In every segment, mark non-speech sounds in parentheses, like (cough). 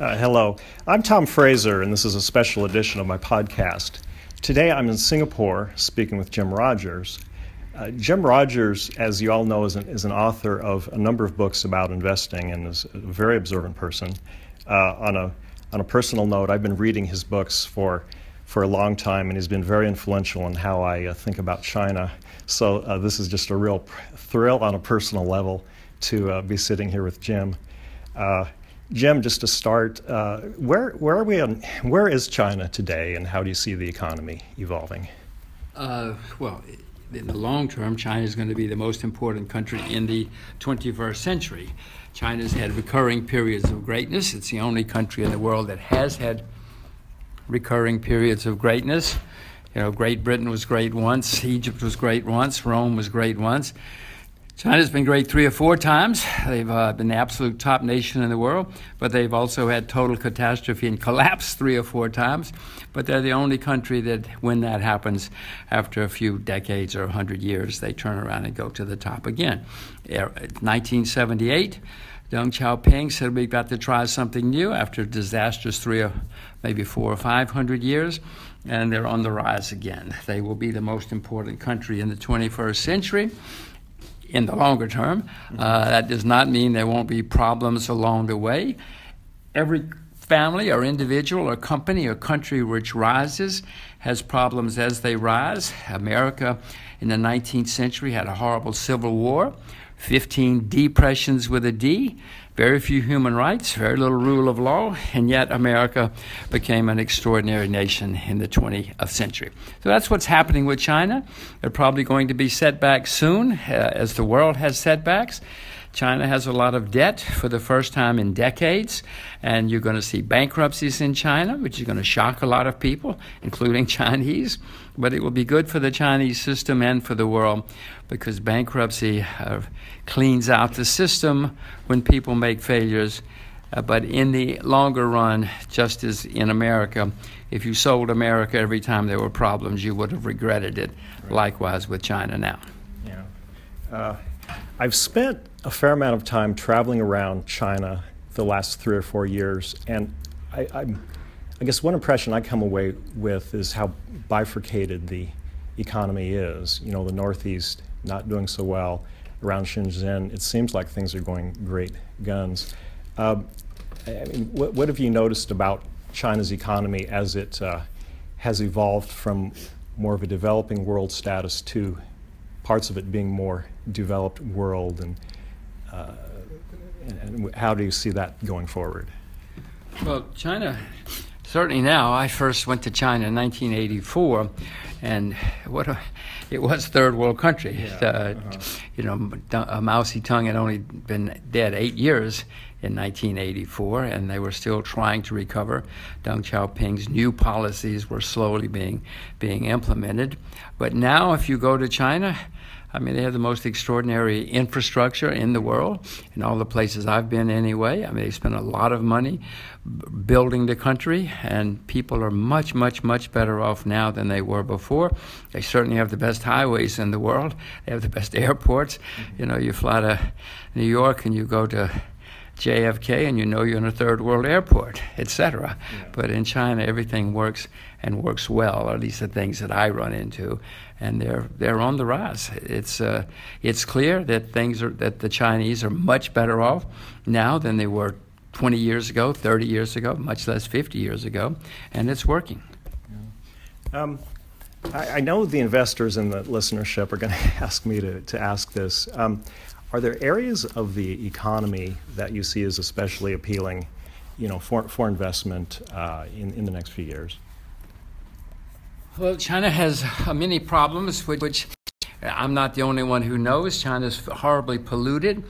Uh, hello, I'm Tom Fraser, and this is a special edition of my podcast. Today I'm in Singapore speaking with Jim Rogers. Uh, Jim Rogers, as you all know, is an, is an, author of a number of books about investing and is a very observant person. Uh, on, a, on a personal note, I've been reading his books for, for a long time, and he's been very influential in how I uh, think about China. So uh, this is just a real thrill on a personal level to uh, be sitting here with Jim. Uh, Jim, just to start, uh, where, where are we on, where is China today and how do you see the economy evolving? Uh, well, in the long term, China is going to be the most important country in the 21st century. China's had recurring periods of greatness. It's the only country in the world that has had recurring periods of greatness. You know, Great Britain was great once, Egypt was great once, Rome was great once. China's been great three or four times. They've uh, been the absolute top nation in the world, but they've also had total catastrophe and (laughs) collapse three or four times. But they're the only country that, when that happens, after a few decades or 100 years, they turn around and go to the top again. 1978, Deng Xiaoping said we've got to try something new after disastrous three or maybe four or five hundred years, and they're on the rise again. They will be the most important country in the 21st century in the longer term. Uh, that does not mean there won't be problems along the way. Every family or individual or company or country which rises has problems as they rise. America in the 19th century had a horrible civil war, 15 depressions with a D very few human rights, very little rule of law, and yet America became an extraordinary nation in the 20th century. So that's what's happening with China. They're probably going to be setbacks soon, uh, as the world has setbacks. China has a lot of debt for the first time in decades, and you're going to see bankruptcies in China, which is going to shock a lot of people, including (laughs) Chinese. But it will be good for the Chinese system and for the world because bankruptcy uh, cleans out the system when people make failures. Uh, but in the longer run, just as in America, if you sold America every time there were problems, you would have regretted it. Right. Likewise with China now. Yeah. Uh, I've spent a fair amount of time traveling around China the last three or four years, and I, I, guess one impression I come away with is how bifurcated the economy is. You know, the Northeast not doing so well. Around Shenzhen, it seems like things are going great guns. Uh, I mean, what, what, have you noticed about China's economy as it uh, has evolved from more of a developing world status to parts of it being more developed world and, uh, and how do you see that going forward? Well, China, certainly now. I first went to China in 1984, and what a, it was third world country. Yeah. Uh, uh-huh. You know, Mao Tse-tung had only been dead eight years in 1984, and they were still trying to recover. Deng Xiaoping's new policies were slowly being being implemented. But now, if you go to China, I mean, they have the most extraordinary infrastructure in the world, in all the places I've been anyway. I mean, they spend a lot of money building the country, and people are much, much, much better off now than they were before. They certainly have the best highways in the world, they have the best (laughs) airports. Mm-hmm. You know, you fly to New York and you go to JFK and you know you're in a third world airport, etc. Yeah. But in China, everything works and works well, at least the things that I run into, and they're they're on the rise. It's uh, it's clear that things are that the Chinese are much better off now than they were 20 years ago, 30 years ago, much less 50 years ago, and it's working. Yeah. Um, I, I, know the investors in the listenership are going (laughs) to ask me to, to ask this. Um, are there areas of the economy that you see as especially appealing, you know, for, for investment uh, in, in the next few years? Well, China has uh, many problems, which, which I'm not the only one who knows. China's horribly polluted.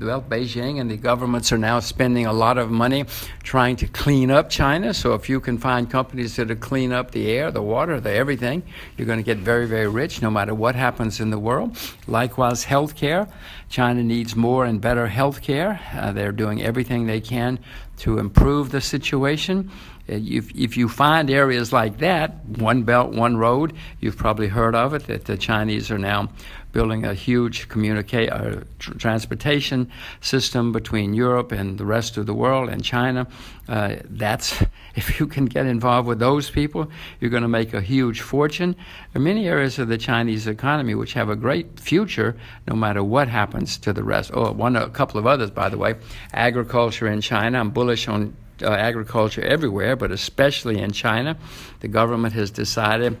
Well, Beijing and the governments are now spending a lot of money trying to clean up China. So, if you can find companies that are clean up the air, the water, the everything, you're going to get very, very rich no matter what happens in the world. Likewise, healthcare. China needs more and better healthcare. Uh, they're doing everything they can to improve the situation. Uh, if, if you find areas like that, one belt, one road, you've probably heard of it, that the Chinese are now building a huge communica- uh, tr- transportation system between Europe and the rest of the world and China. Uh, that's (laughs) if you can get involved with those people, you're going to make a huge fortune. There are many areas of the Chinese economy which have a great future, no matter what happens to the rest. Oh, one, a couple of others, by the way. Agriculture in China. I'm bullish on uh, agriculture everywhere, but especially in China. The government has decided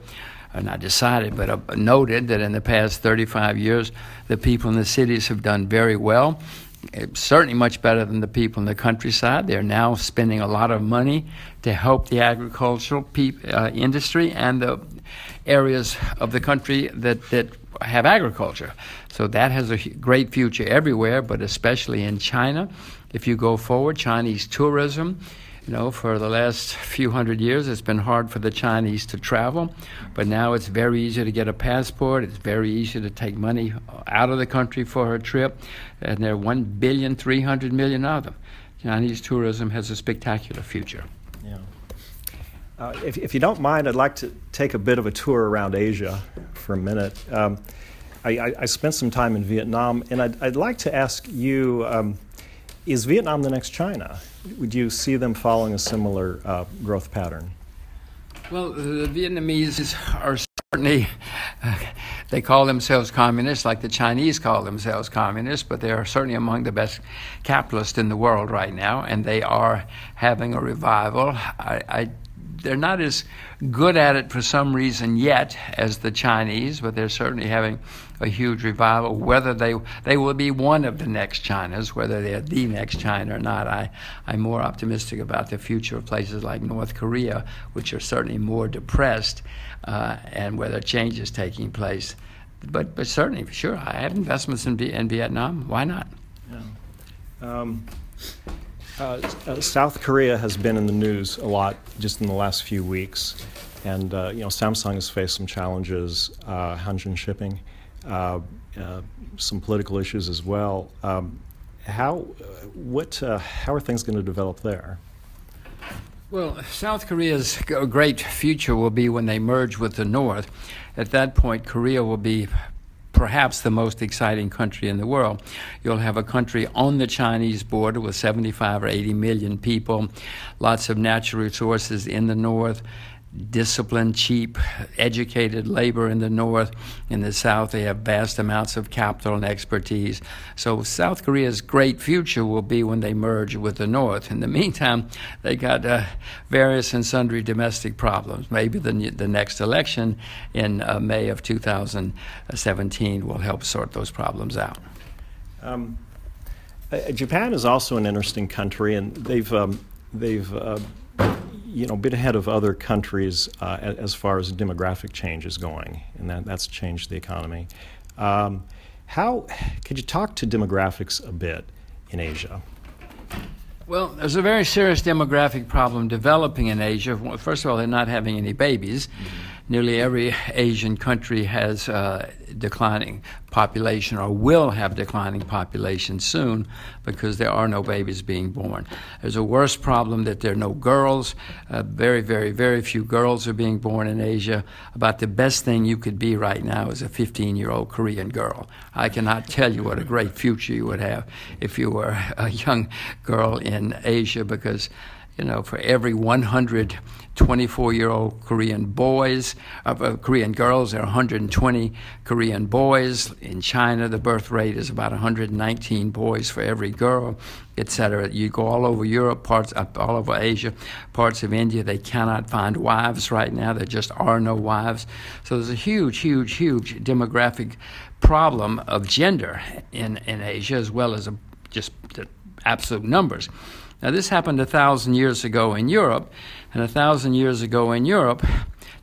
not decided, but uh, noted that in the past 35 years, the people in the cities have done very well. It's certainly much better than the people in the countryside. They're now spending a lot of money to help the agricultural pe- uh, industry and the areas of the country that, that have agriculture. So that has a great future everywhere, but especially in China. If you go forward, Chinese tourism you know, for the last few hundred years, it's been hard for the Chinese to travel, but now it's very easy to get a passport. It's very easy to take money out of the country for a trip, and there are 1 billion, 300 million of them. Chinese tourism has a spectacular future. Yeah. Uh, if, if, you don't mind, I'd like to take a bit of a tour around Asia for a minute. Um, I, I, spent some time in Vietnam, and I'd, I'd like to ask you um, is Vietnam the next China? Would you see them following a similar uh, growth pattern? Well, the Vietnamese are certainly, uh, they call themselves communists like the Chinese call themselves communists, but they are certainly among the best capitalists in the world right now, and they are having a revival. I, I they're not as good at it for some reason yet as the Chinese, but they're certainly having a huge revival. Whether they they will be one of the next Chinas, whether they're the next China or not, I I'm more optimistic about the future of places like North Korea, which are certainly more depressed, uh, and whether change is taking place. But but certainly, sure, I have investments in, in Vietnam. Why not? Yeah. Um, uh, uh, South Korea has been in the news a lot just in the last few weeks, and uh, you know Samsung has faced some challenges, uh, Hanjin shipping, Uh, uh, some political issues as well. Um, how, what, uh, how are things going to develop there? Well, South Korea's great future will be when they merge with the North. At that point, Korea will be perhaps the most exciting country in the world. You'll have a country on the Chinese border with 75 or 80 million people, lots of natural resources in the north disciplined, cheap, educated labor in the north. In the south, they have vast amounts of capital and expertise. So, South Korea's great future will be when they merge with the north. In the meantime, they got uh, various and sundry domestic problems. Maybe the, the next election in uh, May of 2017 will help sort those problems out. Um, uh, Japan is also an interesting country, and they've um, they've uh, you know, a bit ahead of other countries uh, as far as demographic change is going, and that, that's changed the economy. Um, how could you talk to demographics a bit in Asia? Well, there's a very serious demographic problem developing in Asia. First of all, they're not having any babies. Mm-hmm nearly every Asian country has uh, declining population or will have declining population soon because there are no babies being born. There's a worse problem that there are no girls. Uh, very, very, very few girls are being born in Asia. About the best thing you could be right now is a 15 year old Korean girl. I cannot tell you what a great future you would have if you were a young girl in Asia because you know, for every 100 24 year old Korean boys, uh, uh, Korean girls, there are 120 Korean boys. In China, the birth rate is about 119 boys for every girl, etc. You go all over Europe, parts all over Asia, parts of India, they cannot find wives right now. There just are no wives. So there's a huge, huge, huge demographic problem of gender in, in Asia, as well as a, just absolute numbers. Now, this happened a thousand years ago in Europe, and a thousand years ago in Europe,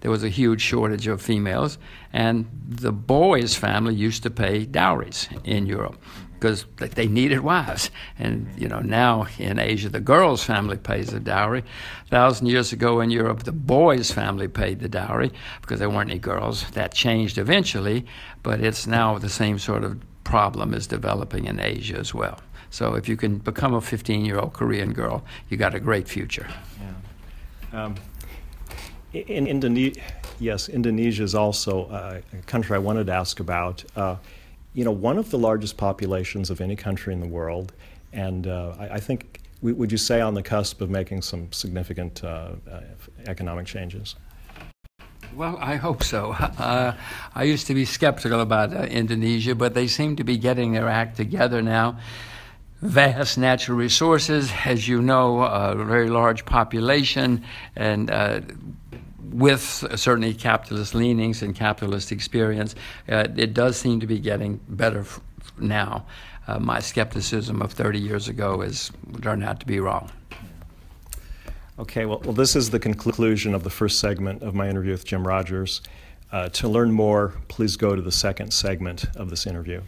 there was a huge shortage of females, and the boys' family used to pay dowries in Europe because they needed wives. And you know now in Asia, the girl's family pays the dowry. A thousand years ago in Europe, the boy's family paid the dowry because there weren't any girls. That changed eventually, but it's now the same sort of problem is developing in Asia as well. So if you can become a 15 year old Korean girl, you got a great future. Yeah. Um, in Indonesia, yes, Indonesia is also a country I wanted to ask about. Uh, you know, one of the largest populations of any country in the world, and uh, I, I, think, would you say, on the cusp of making some significant uh, uh, economic changes? Well, I hope so. (laughs) Uh, I used to be skeptical about uh, Indonesia, but they seem to be getting their act together now. Vast natural resources, as you know, a very large population, and uh, with certainly capitalist leanings and capitalist experience, uh, it does seem to be getting better f- now. Uh, my skepticism of 30 years ago has turned out to be wrong. Okay, well, well, this is the conclusion of the first segment of my interview with Jim Rogers. Uh, to learn more, please go to the second segment of this interview.